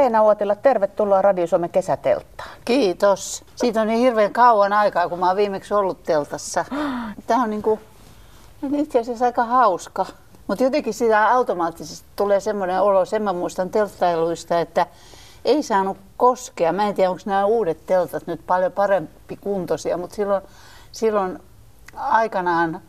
Leena Uotila, tervetuloa Radio Suomen kesätelttaan. Kiitos. Siitä on niin hirveän kauan aikaa, kun mä oon viimeksi ollut teltassa. Tämä on niin kuin, itse asiassa aika hauska. Mutta jotenkin sitä automaattisesti tulee semmoinen olo, sen mä muistan telttailuista, että ei saanut koskea. Mä en tiedä, onko nämä uudet teltat nyt paljon parempi kuntoisia, mutta silloin, silloin aikanaan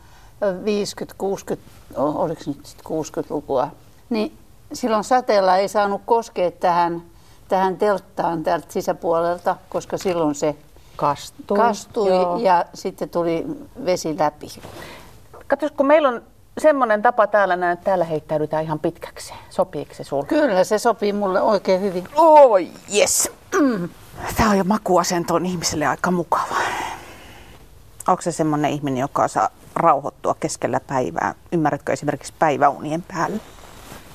50-60, oliko nyt 60-lukua, niin silloin sateella ei saanut koskea tähän, tähän telttaan täältä sisäpuolelta, koska silloin se kastui, kastui ja sitten tuli vesi läpi. Katsos, kun meillä on semmoinen tapa täällä, että täällä heittäydytään ihan pitkäksi. Sopiiko se sulle? Kyllä, se sopii mulle oikein hyvin. Oi, yes. Mm. Tämä on jo makuasento on ihmiselle aika mukava. Onko se semmoinen ihminen, joka saa rauhoittua keskellä päivää? Ymmärrätkö esimerkiksi päiväunien päällä?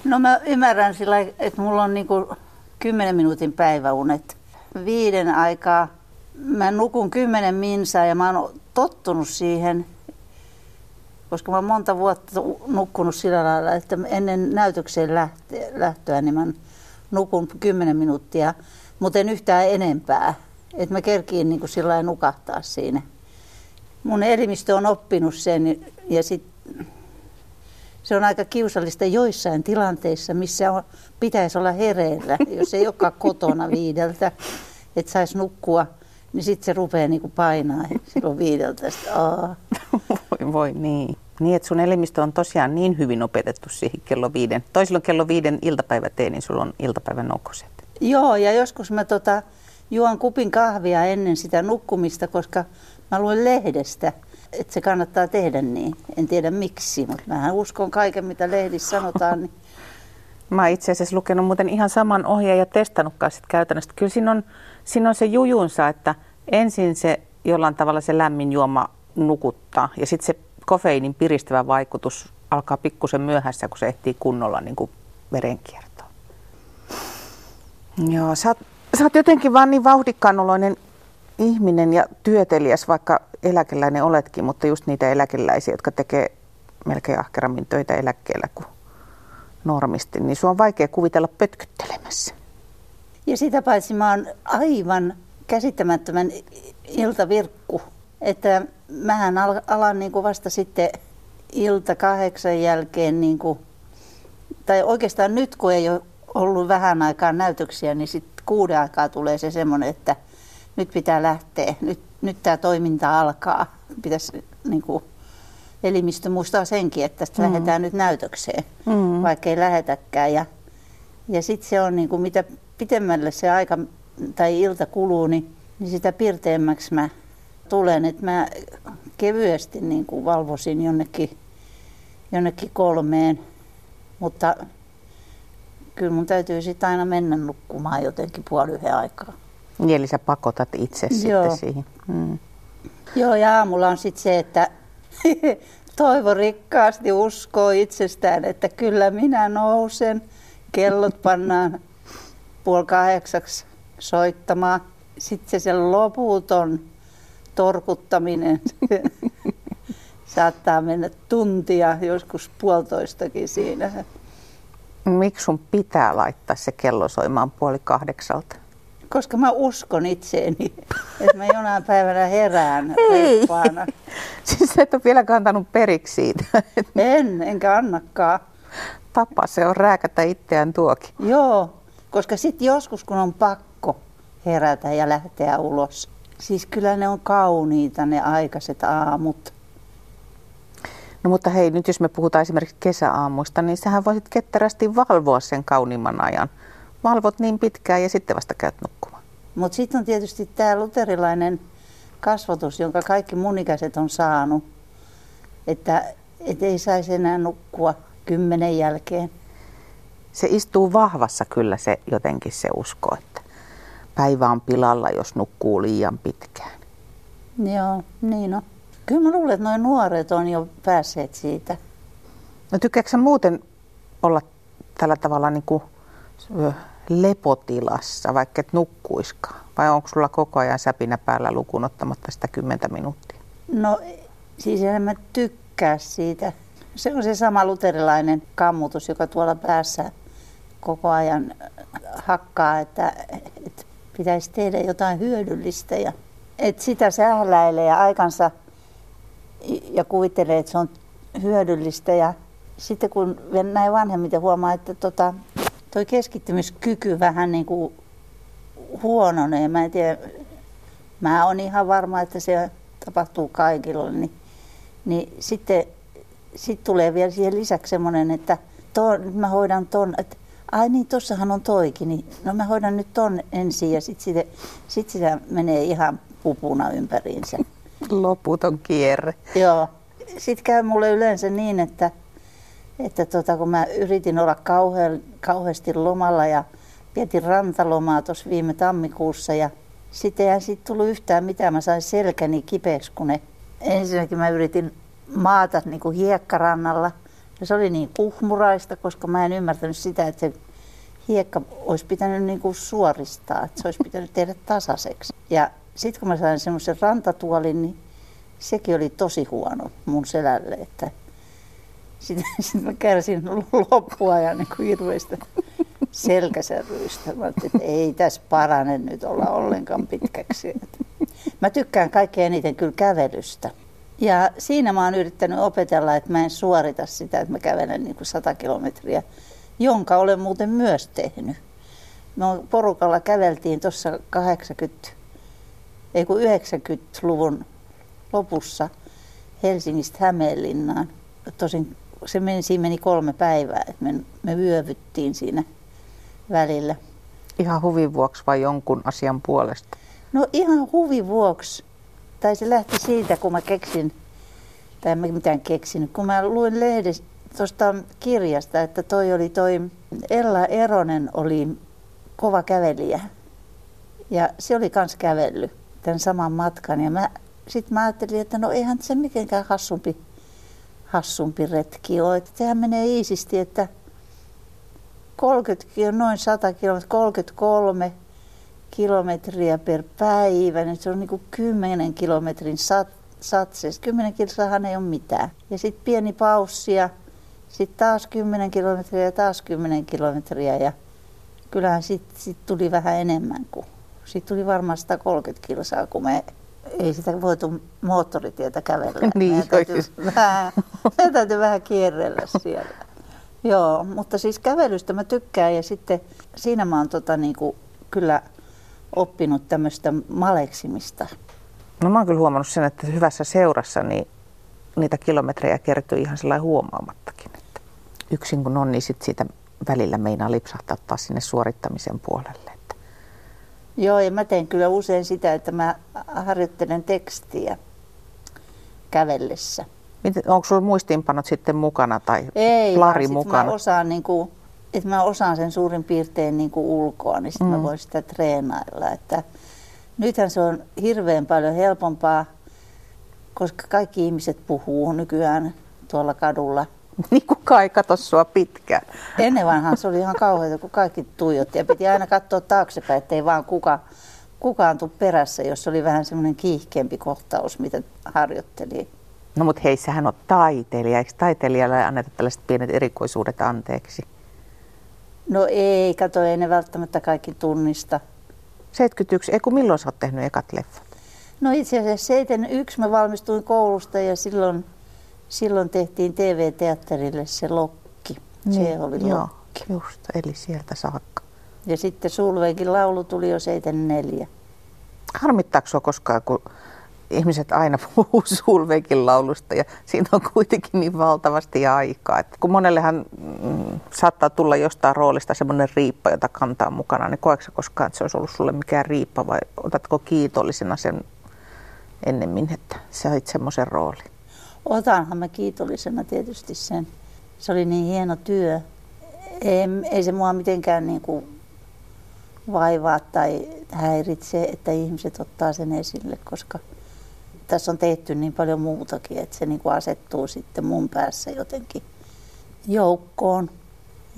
No mä ymmärrän sillä, että mulla on niinku 10 minuutin päiväunet. Viiden aikaa mä nukun kymmenen minsaa ja mä oon tottunut siihen, koska mä oon monta vuotta nukkunut sillä lailla, että ennen näytökseen lähtöä niin mä nukun 10 minuuttia, mutta en yhtään enempää. Että mä kerkiin niin sillä nukahtaa siinä. Mun elimistö on oppinut sen ja sitten se on aika kiusallista joissain tilanteissa, missä on, pitäisi olla hereillä, jos ei olekaan kotona viideltä, että saisi nukkua, niin sitten se rupeaa niinku painaa silloin viideltä. Sit, voi, voi niin. Niin, että sun elimistö on tosiaan niin hyvin opetettu siihen kello viiden. Toisilla on kello viiden iltapäiväteen, niin sulla on iltapäivän nokoset. Joo, ja joskus mä tota, juon kupin kahvia ennen sitä nukkumista, koska mä luen lehdestä että se kannattaa tehdä niin. En tiedä miksi, mutta mä uskon kaiken, mitä lehdissä sanotaan. Niin. Mä oon itse asiassa lukenut muuten ihan saman ohjeen ja testannutkaan sit käytännössä. Kyllä siinä on, siinä on se jujunsa, että ensin se jollain tavalla se lämmin juoma nukuttaa ja sitten se kofeiinin piristävä vaikutus alkaa pikkusen myöhässä, kun se ehtii kunnolla niin kuin verenkiertoon. Joo, sä oot, sä oot jotenkin vaan niin vauhdikkaan oloinen ihminen ja työtelijäs, vaikka eläkeläinen oletkin, mutta just niitä eläkeläisiä, jotka tekee melkein ahkerammin töitä eläkkeellä kuin normisti, niin sua on vaikea kuvitella pötkyttelemässä. Ja sitä paitsi mä oon aivan käsittämättömän iltavirkku, että mähän alan niin kuin vasta sitten ilta kahdeksan jälkeen, niin kuin, tai oikeastaan nyt kun ei ole ollut vähän aikaa näytöksiä, niin sitten kuuden aikaa tulee se semmoinen, että nyt pitää lähteä, nyt, nyt tämä toiminta alkaa. Pitäisi niin kuin, elimistö muistaa senkin, että tästä mm. lähdetään nyt näytökseen, mm. vaikka ei lähetäkään. Ja, ja sitten se on, niin kuin, mitä pitemmälle se aika tai ilta kuluu, niin, niin sitä pirteemmäksi mä tulen. Että mä kevyesti niin kuin valvosin jonnekin, jonnekin kolmeen, mutta kyllä mun täytyy sitten aina mennä nukkumaan jotenkin puoli yhden aikaa. Niin, eli sä pakotat itse Joo. sitten siihen. Mm. Joo, ja aamulla on sitten se, että toivo rikkaasti uskoo itsestään, että kyllä minä nousen. Kellot pannaan puoli kahdeksaksi soittamaan. Sitten se sen loputon torkuttaminen saattaa mennä tuntia, joskus puolitoistakin siinä. Miksi sun pitää laittaa se kello soimaan puoli kahdeksalta? Koska mä uskon itseeni, että mä jonain päivänä herään Ei. Siis et ole vielä kantanut periksi siitä. En, enkä annakaan. Tapa se on rääkätä itseään tuokin. Joo, koska sitten joskus kun on pakko herätä ja lähteä ulos. Siis kyllä ne on kauniita ne aikaiset aamut. No mutta hei, nyt jos me puhutaan esimerkiksi kesäaamuista, niin sähän voisit ketterästi valvoa sen kauniimman ajan valvot niin pitkään ja sitten vasta käyt nukkumaan. Mutta sitten on tietysti tämä luterilainen kasvatus, jonka kaikki munikäiset on saanut, että et ei saisi enää nukkua kymmenen jälkeen. Se istuu vahvassa kyllä se jotenkin se usko, että päivä on pilalla, jos nukkuu liian pitkään. Joo, niin on. Kyllä mä luulen, että noin nuoret on jo päässeet siitä. No tykkääkö muuten olla tällä tavalla niin kuin lepotilassa, vaikka et nukkuiskaan? Vai onko sulla koko ajan säpinä päällä lukuun ottamatta sitä kymmentä minuuttia? No siis en mä tykkää siitä. Se on se sama luterilainen kammutus, joka tuolla päässä koko ajan hakkaa, että, että pitäisi tehdä jotain hyödyllistä. Ja, että sitä sähläilee aikansa ja kuvittelee, että se on hyödyllistä. Ja sitten kun näin vanhemmiten huomaa, että tota, toi keskittymiskyky vähän niin kuin huononee. Mä en tiedä, mä oon ihan varma, että se tapahtuu kaikilla. Niin, niin sitten sit tulee vielä siihen lisäksi semmoinen, että ton, mä hoidan ton, että ai niin, tossahan on toikin, niin no mä hoidan nyt ton ensin ja sitten sit, sit sitä menee ihan pupuna ympäriinsä. Loputon kierre. Joo. Sitten käy mulle yleensä niin, että, että tota, kun mä yritin olla kauhean, kauheasti lomalla ja vietin rantalomaa tuossa viime tammikuussa ja sitten ei siitä tullut yhtään mitään. Mä sain selkäni kipeäksi, kun ne ensinnäkin mä yritin maata niin kuin hiekkarannalla – ja se oli niin kuhmuraista, koska mä en ymmärtänyt sitä, että se hiekka olisi pitänyt niin kuin suoristaa, että se olisi pitänyt tehdä tasaiseksi. Ja sitten kun mä sain semmoisen rantatuolin, niin sekin oli tosi huono mun selälle, että sitten sit mä kärsin loppua ja niin kuin hirveästä selkäsäryistä. Mä että ei tässä parane nyt olla ollenkaan pitkäksi. Mä tykkään kaikkein eniten kyllä kävelystä. Ja siinä mä oon yrittänyt opetella, että mä en suorita sitä, että mä kävelen niin kuin 100 kilometriä, jonka olen muuten myös tehnyt. Me porukalla käveltiin tuossa 80, ei kun 90-luvun lopussa Helsingistä Hämeenlinnaan. Tosin se meni, siinä meni kolme päivää, että me, me vyövyttiin siinä välillä. Ihan huvin vuoksi vai jonkun asian puolesta? No ihan huvin vuoksi tai se lähti siitä, kun mä keksin, tai en mä mitään keksinyt, kun mä luin lehdestä tuosta kirjasta, että toi oli toi Ella Eronen oli kova kävelijä. Ja se oli kans kävellyt tämän saman matkan. Ja mä, sit mä ajattelin, että no eihän se mitenkään hassumpi, hassumpi retki ole. Että sehän menee iisisti, että 30, noin 100 kilometriä, 33 kilometriä per päivä, niin se on niin kuin 10 kilometrin sat, satseessa. 10 kilsahan ei ole mitään. Ja sitten pieni paussi ja sitten taas 10 kilometriä ja taas 10 kilometriä ja kyllähän sitten sit tuli vähän enemmän kuin, sitten tuli varmaan 130 kilsaa, kun me ei sitä voitu moottoritietä kävellä. niin, meidän täytyy, vähän, meidän täytyy vähän kierrellä siellä. Joo, mutta siis kävelystä mä tykkään ja sitten siinä mä oon tota, niin kuin, kyllä oppinut tämmöistä maleksimista. No mä oon kyllä huomannut sen, että hyvässä seurassa niin niitä kilometrejä kertyy ihan sellainen huomaamattakin. Että yksin kun on, niin sit siitä välillä meinaa lipsahtaa taas sinne suorittamisen puolelle. Joo, ja mä teen kyllä usein sitä, että mä harjoittelen tekstiä kävellessä. Onko sulla muistiinpanot sitten mukana tai Ei, lari mukana? Mä osaan niin kuin että mä osaan sen suurin piirtein niin kuin ulkoa, niin sitten mm. mä voin sitä treenailla. Että nythän se on hirveän paljon helpompaa, koska kaikki ihmiset puhuu nykyään tuolla kadulla. Niin kukaan ei katso sua pitkään. Ennen vanhaan se oli ihan kauheaa, kun kaikki tuijotti ja piti aina katsoa taaksepäin, ettei vaan kuka, kukaan tule perässä, jos oli vähän semmoinen kiihkeämpi kohtaus, mitä harjoitteli. No mutta hei, sehän on taiteilija. Eikö taiteilijalle anneta tällaiset pienet erikoisuudet anteeksi? No ei, kato, ei ne välttämättä kaikki tunnista. 71, ei kun milloin sä oot tehnyt ekat leffat? No itse asiassa 71 mä valmistuin koulusta ja silloin, silloin tehtiin TV-teatterille se Lokki. Niin, se oli joo, Lokki. just, eli sieltä saakka. Ja sitten Sulveikin laulu tuli jo 74. Harmittaako koskaan, kun ihmiset aina puhuu Sulveikin laulusta ja siinä on kuitenkin niin valtavasti aikaa. Että kun monellehan mm, saattaa tulla jostain roolista semmoinen riippa, jota kantaa mukana, niin koetko koskaan, että se olisi ollut sulle mikään riippa vai otatko kiitollisena sen ennemmin, että sait semmoisen roolin? Otanhan mä kiitollisena tietysti sen. Se oli niin hieno työ. Ei, ei se mua mitenkään niin kuin vaivaa tai häiritse, että ihmiset ottaa sen esille, koska – tässä on tehty niin paljon muutakin, että se niin kuin asettuu sitten mun päässä jotenkin joukkoon,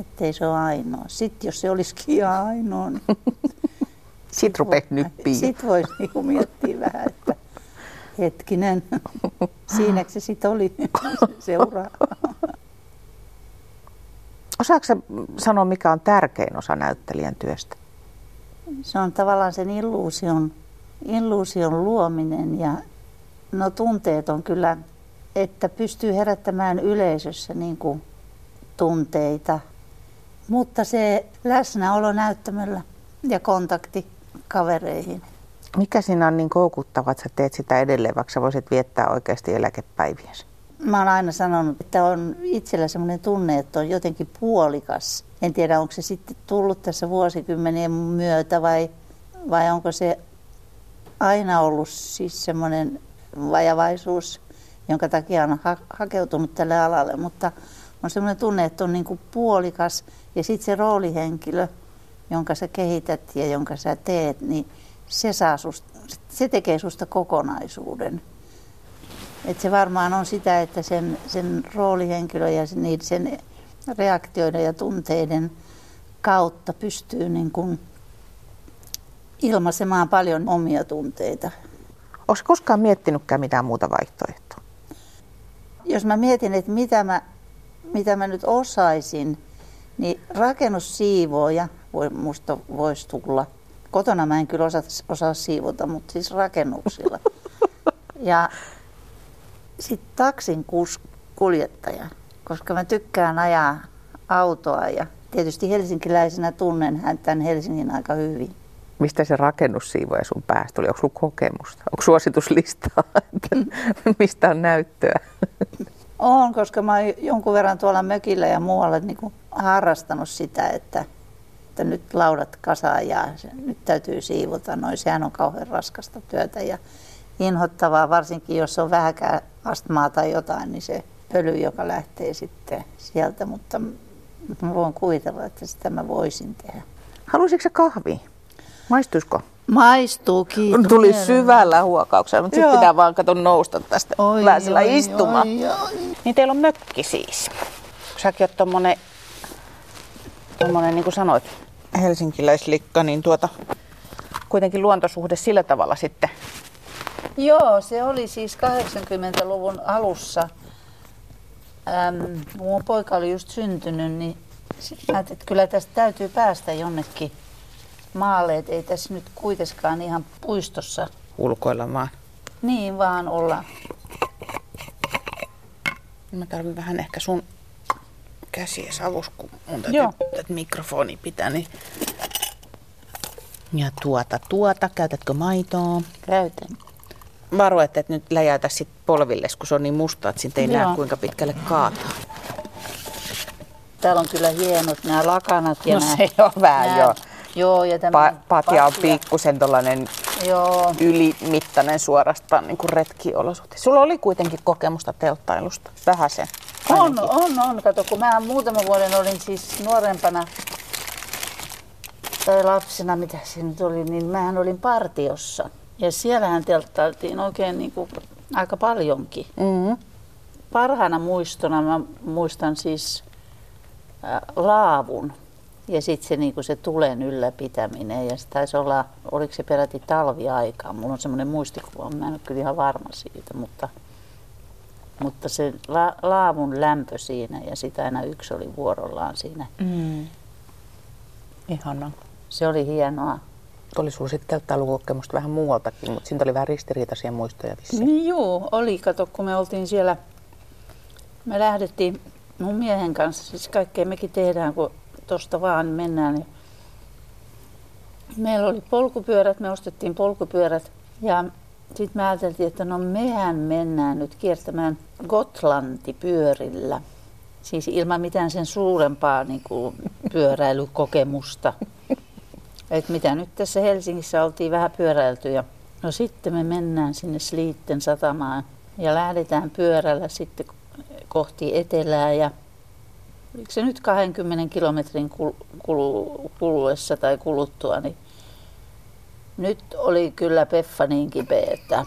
ettei se ole ainoa. Sitten jos se olisikin ihan ainoa, niin sitten rupeat nyppiin. Sitten voisi niinku miettiä vähän, että hetkinen, siinäkö se sitten oli seuraava. Osaatko sanoa, mikä on tärkein osa näyttelijän työstä? Se on tavallaan sen illuusion, illuusion luominen ja no tunteet on kyllä, että pystyy herättämään yleisössä niin kuin tunteita. Mutta se läsnäolo näyttämöllä ja kontakti kavereihin. Mikä siinä on niin koukuttava, että sä teet sitä edelleen, vaikka sä voisit viettää oikeasti eläkepäiviä? Mä oon aina sanonut, että on itsellä semmoinen tunne, että on jotenkin puolikas. En tiedä, onko se sitten tullut tässä vuosikymmenien myötä vai, vai onko se aina ollut siis semmoinen vajavaisuus, jonka takia on ha- hakeutunut tälle alalle. Mutta on semmoinen tunne, että on niin kuin puolikas ja sitten se roolihenkilö, jonka sä kehität ja jonka sä teet, niin se, saa susta, se tekee susta kokonaisuuden. Et se varmaan on sitä, että sen, sen roolihenkilö ja sen, sen reaktioiden ja tunteiden kautta pystyy niin kuin ilmaisemaan paljon omia tunteita. Onko koskaan miettinytkään mitään muuta vaihtoehtoa? Jos mä mietin, että mitä mä, mitä mä nyt osaisin, niin rakennussiivooja voi, musta voisi tulla. Kotona mä en kyllä osaa, osaa siivota, mutta siis rakennuksilla. Ja sitten taksin kus, kuljettaja, koska mä tykkään ajaa autoa ja tietysti helsinkiläisenä tunnen hän tämän Helsingin aika hyvin. Mistä se rakennussiivoja sun päästä tuli? Onko sulla kokemusta? Onko suosituslistaa, mistä on näyttöä? On, koska mä oon jonkun verran tuolla mökillä ja muualla niin harrastanut sitä, että, että nyt laudat kasaan ja nyt täytyy siivota. Noin, sehän on kauhean raskasta työtä ja inhottavaa, varsinkin jos on vähäkään astmaa tai jotain, niin se pöly, joka lähtee sitten sieltä, mutta mä voin kuvitella, että sitä mä voisin tehdä. Haluaisitko se kahvi? Maistuisiko? Maistuu, kiitos. Tuli syvällä huokauksella, mutta sitten pitää vaan kato nousta tästä Oi, väisellä oi, istumaan. oi, oi. Niin teillä on mökki siis. Säkin oot tommonen, tommonen niin kuin sanoit, helsinkiläislikka, niin tuota, kuitenkin luontosuhde sillä tavalla sitten. Joo, se oli siis 80-luvun alussa. Äm, mun poika oli just syntynyt, niin ajattelin, että kyllä tästä täytyy päästä jonnekin maalle, että ei tässä nyt kuitenkaan ihan puistossa ulkoilla vaan. niin vaan olla. Mä tarvitsen vähän ehkä sun käsiä savus, kun mun täytyy Joo. tätä mikrofoni pitää. Niin... Ja tuota, tuota, käytätkö maitoa? Käytän. Varo, että et nyt läjäytä sit polvilles, kun se on niin musta, että siitä ei Joo. näe kuinka pitkälle kaataa. Täällä on kyllä hienot nämä lakanat ja No nämä, se on vähän nämä- joo. Joo, ja tämä Pa- patja on pikkusen tollanen Joo, ylimittainen suorastaan niin kuin retkiolosuhte. Sulla oli kuitenkin kokemusta telttailusta, vähän sen. On, on, on. Kato, kun mä muutaman vuoden olin siis nuorempana tai lapsena, mitä se nyt oli, niin mähän olin partiossa. Ja siellähän telttailtiin oikein niin kuin aika paljonkin. Mm-hmm. Parhaana muistona mä muistan siis äh, laavun ja sitten se, niinku se tulen ylläpitäminen. Ja se taisi olla, oliko se peräti talviaikaa. Mulla on semmoinen muistikuva, mä en ole kyllä ihan varma siitä, mutta, mutta se la, laavun lämpö siinä ja sitä aina yksi oli vuorollaan siinä. Mm. Ihana. Se oli hienoa. Oli sulla sitten telttailukokemusta vähän muualtakin, mutta siitä oli vähän ristiriitaisia muistoja vissiin. Niin Joo, oli. Kato, kun me oltiin siellä, me lähdettiin mun miehen kanssa, siis kaikkea mekin tehdään, kun tosta vaan mennään. Niin meillä oli polkupyörät, me ostettiin polkupyörät ja sitten me ajateltiin, että no mehän mennään nyt kiertämään Gotlanti pyörillä. Siis ilman mitään sen suurempaa niin kuin, pyöräilykokemusta. Et mitä nyt tässä Helsingissä oltiin vähän pyöräilty ja no sitten me mennään sinne Sliitten satamaan ja lähdetään pyörällä sitten kohti etelää ja oliko se nyt 20 kilometrin kul- kulu- kuluessa tai kuluttua, niin nyt oli kyllä Peffa niin kipeä, että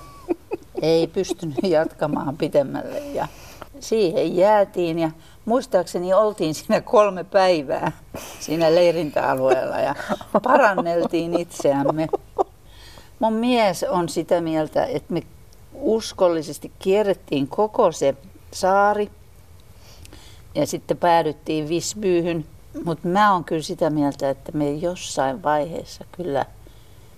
ei pystynyt jatkamaan pitemmälle ja siihen jäätiin ja muistaakseni oltiin siinä kolme päivää siinä leirintäalueella ja paranneltiin itseämme. Mun mies on sitä mieltä, että me uskollisesti kierrettiin koko se saari ja sitten päädyttiin Visbyyhyn. Mutta mä oon kyllä sitä mieltä, että me jossain vaiheessa kyllä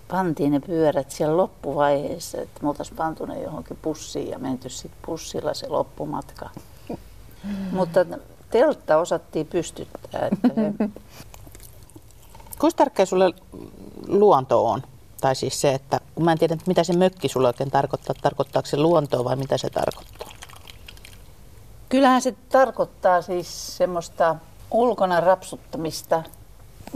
pantiin ne pyörät siellä loppuvaiheessa, että me oltaisiin pantu ne johonkin pussiin ja menty sitten pussilla se loppumatka. Mutta teltta osattiin pystyttää. Että. Kuinka tärkeä sulle luonto on? Tai siis se, että kun mä en tiedä, mitä se mökki sulle oikein tarkoittaa, tarkoittaako se luontoa vai mitä se tarkoittaa? Kyllähän se tarkoittaa siis semmoista ulkona rapsuttamista,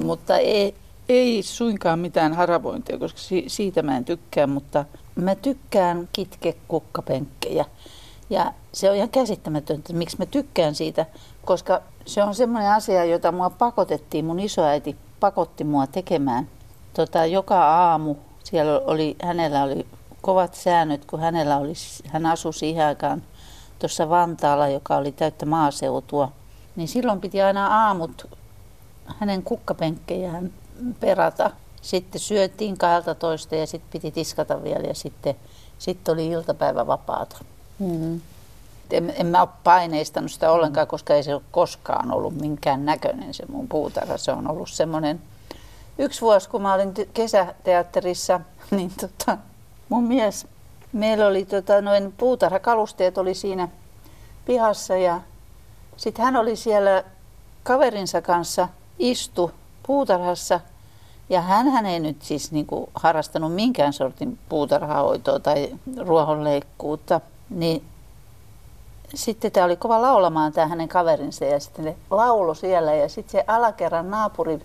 mutta ei, ei suinkaan mitään haravointia, koska siitä mä en tykkää, mutta mä tykkään kitke kukkapenkkejä. Ja se on ihan käsittämätöntä, miksi mä tykkään siitä, koska se on semmoinen asia, jota mua pakotettiin, mun isoäiti pakotti mua tekemään. Tota, joka aamu siellä oli, hänellä oli kovat säännöt, kun hänellä oli, hän asui siihen aikaan tuossa Vantaalla, joka oli täyttä maaseutua. Niin silloin piti aina aamut hänen kukkapenkkejään perata. Sitten syötiin 12 ja sitten piti tiskata vielä ja sitten, sitten oli iltapäivä vapaata. Mm-hmm. En, en mä ole paineistanut sitä ollenkaan, koska ei se ole koskaan ollut minkään näköinen se mun puutarha. Se on ollut semmoinen yksi vuosi, kun mä olin kesäteatterissa, niin tota, mun mies, meillä oli tota, noin puutarhakalusteet oli siinä pihassa ja sitten hän oli siellä kaverinsa kanssa istu puutarhassa ja hän ei nyt siis niinku harrastanut minkään sortin puutarhahoitoa tai ruohonleikkuutta, niin sitten tämä oli kova laulamaan tämä hänen kaverinsa ja sitten ne laulo siellä ja sitten se alakerran naapuri,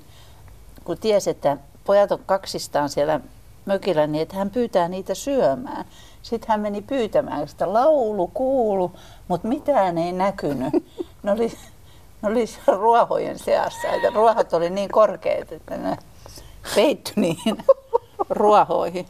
kun tiesi, että pojat on kaksistaan siellä mökillä, niin että hän pyytää niitä syömään. Sitten hän meni pyytämään, sitä laulu kuulu, mutta mitään ei näkynyt. Ne oli, ne oli ruohojen seassa, että ruohot oli niin korkeat, että ne peittyi niihin ruohoihin.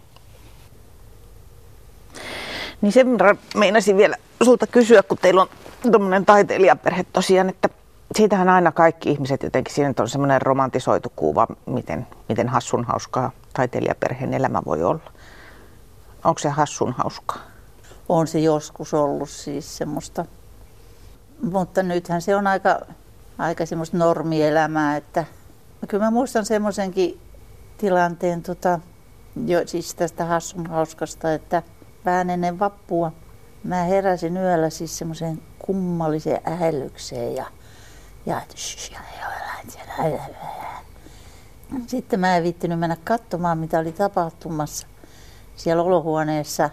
Niin sen verran meinasin vielä sulta kysyä, kun teillä on tuommoinen taiteilijaperhe tosiaan, että siitähän aina kaikki ihmiset jotenkin, siinä on semmoinen romantisoitu kuva, miten, miten hassun hauskaa taiteilijaperheen elämä voi olla. Onko se hassun hauskaa? On se joskus ollut siis semmoista. Mutta nythän se on aika, aika semmoista normielämää, että kyllä mä muistan semmoisenkin tilanteen, tota, jo, siis tästä hassun hauskasta, että vähän ennen vappua mä heräsin yöllä siis semmoiseen kummalliseen ähellykseen ja, ja, sitten mä en viittinyt mennä katsomaan, mitä oli tapahtumassa siellä olohuoneessa.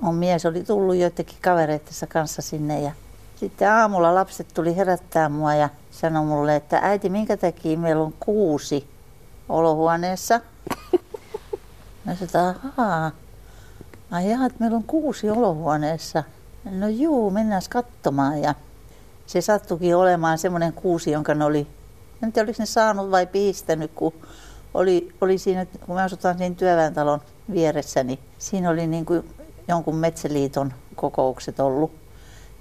Mun mies oli tullut joidenkin kavereittensa kanssa sinne ja sitten aamulla lapset tuli herättää mua ja sanoi mulle, että äiti, minkä takia meillä on kuusi olohuoneessa? Mä sanoin, että ahaa, Ai jaa, että meillä on kuusi olohuoneessa. No juu, mennään katsomaan. Ja se sattukin olemaan semmoinen kuusi, jonka ne oli, en tiedä oliko ne saanut vai pistänyt, kun oli, oli siinä, kun me asutaan siinä työväentalon vieressä, niin siinä oli niin kuin jonkun metsäliiton kokoukset ollut.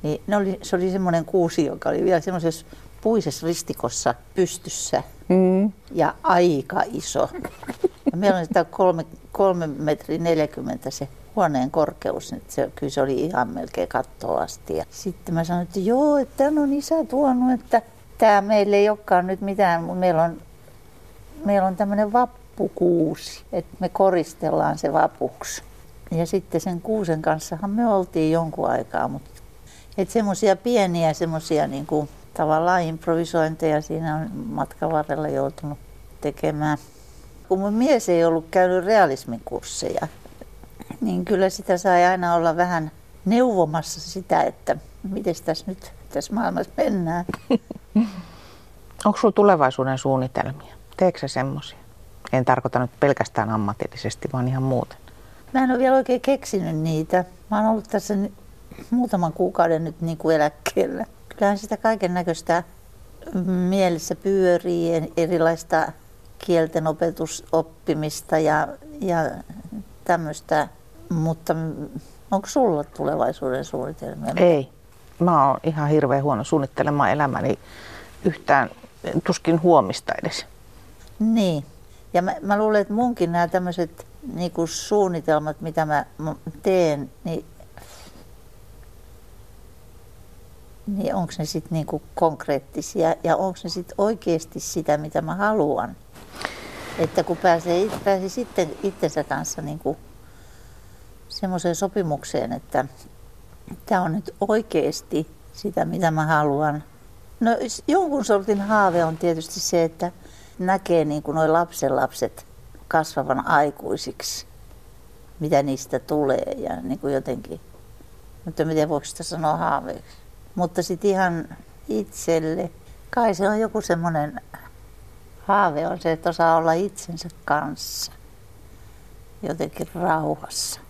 Niin ne oli, se oli semmoinen kuusi, joka oli vielä semmoisessa puisessa ristikossa pystyssä mm. ja aika iso. Ja meillä on sitä kolme, kolme metri 40 se huoneen korkeus, että se, kyllä se oli ihan melkein kattoa asti. Ja sitten mä sanoin, että joo, että tämän on isä tuonut, että tämä meille ei olekaan nyt mitään, meillä on, meillä on tämmöinen vappukuusi, että me koristellaan se vapuksi. Ja sitten sen kuusen kanssahan me oltiin jonkun aikaa, mutta että semmoisia pieniä semmoisia niin kuin, tavallaan improvisointeja siinä on matkan varrella joutunut tekemään. Kun mun mies ei ollut käynyt realismin kursseja, niin kyllä sitä sai aina olla vähän neuvomassa sitä, että miten tässä nyt tässä maailmassa mennään. Onko sinulla tulevaisuuden suunnitelmia? Teekö sä semmoisia? En tarkoita nyt pelkästään ammatillisesti, vaan ihan muuten. Mä en ole vielä oikein keksinyt niitä. Mä oon ollut tässä muutaman kuukauden nyt niin kuin eläkkeellä. Kyllähän sitä kaiken näköistä mielessä pyörii, erilaista kielten opetusoppimista ja, ja tämmöistä mutta onko sulla tulevaisuuden suunnitelmia? Ei. Mä oon ihan hirveän huono suunnittelemaan elämäni yhtään, tuskin huomista edes. Niin. Ja mä, mä luulen, että munkin nämä tämmöiset niin suunnitelmat, mitä mä teen, niin niin onko ne sitten niinku konkreettisia ja onko ne sitten oikeasti sitä, mitä mä haluan. Että kun pääsee, pääsee sitten itsensä kanssa niinku semmoiseen sopimukseen, että tämä on nyt oikeasti sitä, mitä mä haluan. No jonkun sortin haave on tietysti se, että näkee niin kuin noi lapsenlapset kasvavan aikuisiksi, mitä niistä tulee ja niin kuin jotenkin, mutta miten voiko sitä sanoa haaveeksi. Mutta sitten ihan itselle, kai se on joku semmoinen haave on se, että osaa olla itsensä kanssa jotenkin rauhassa.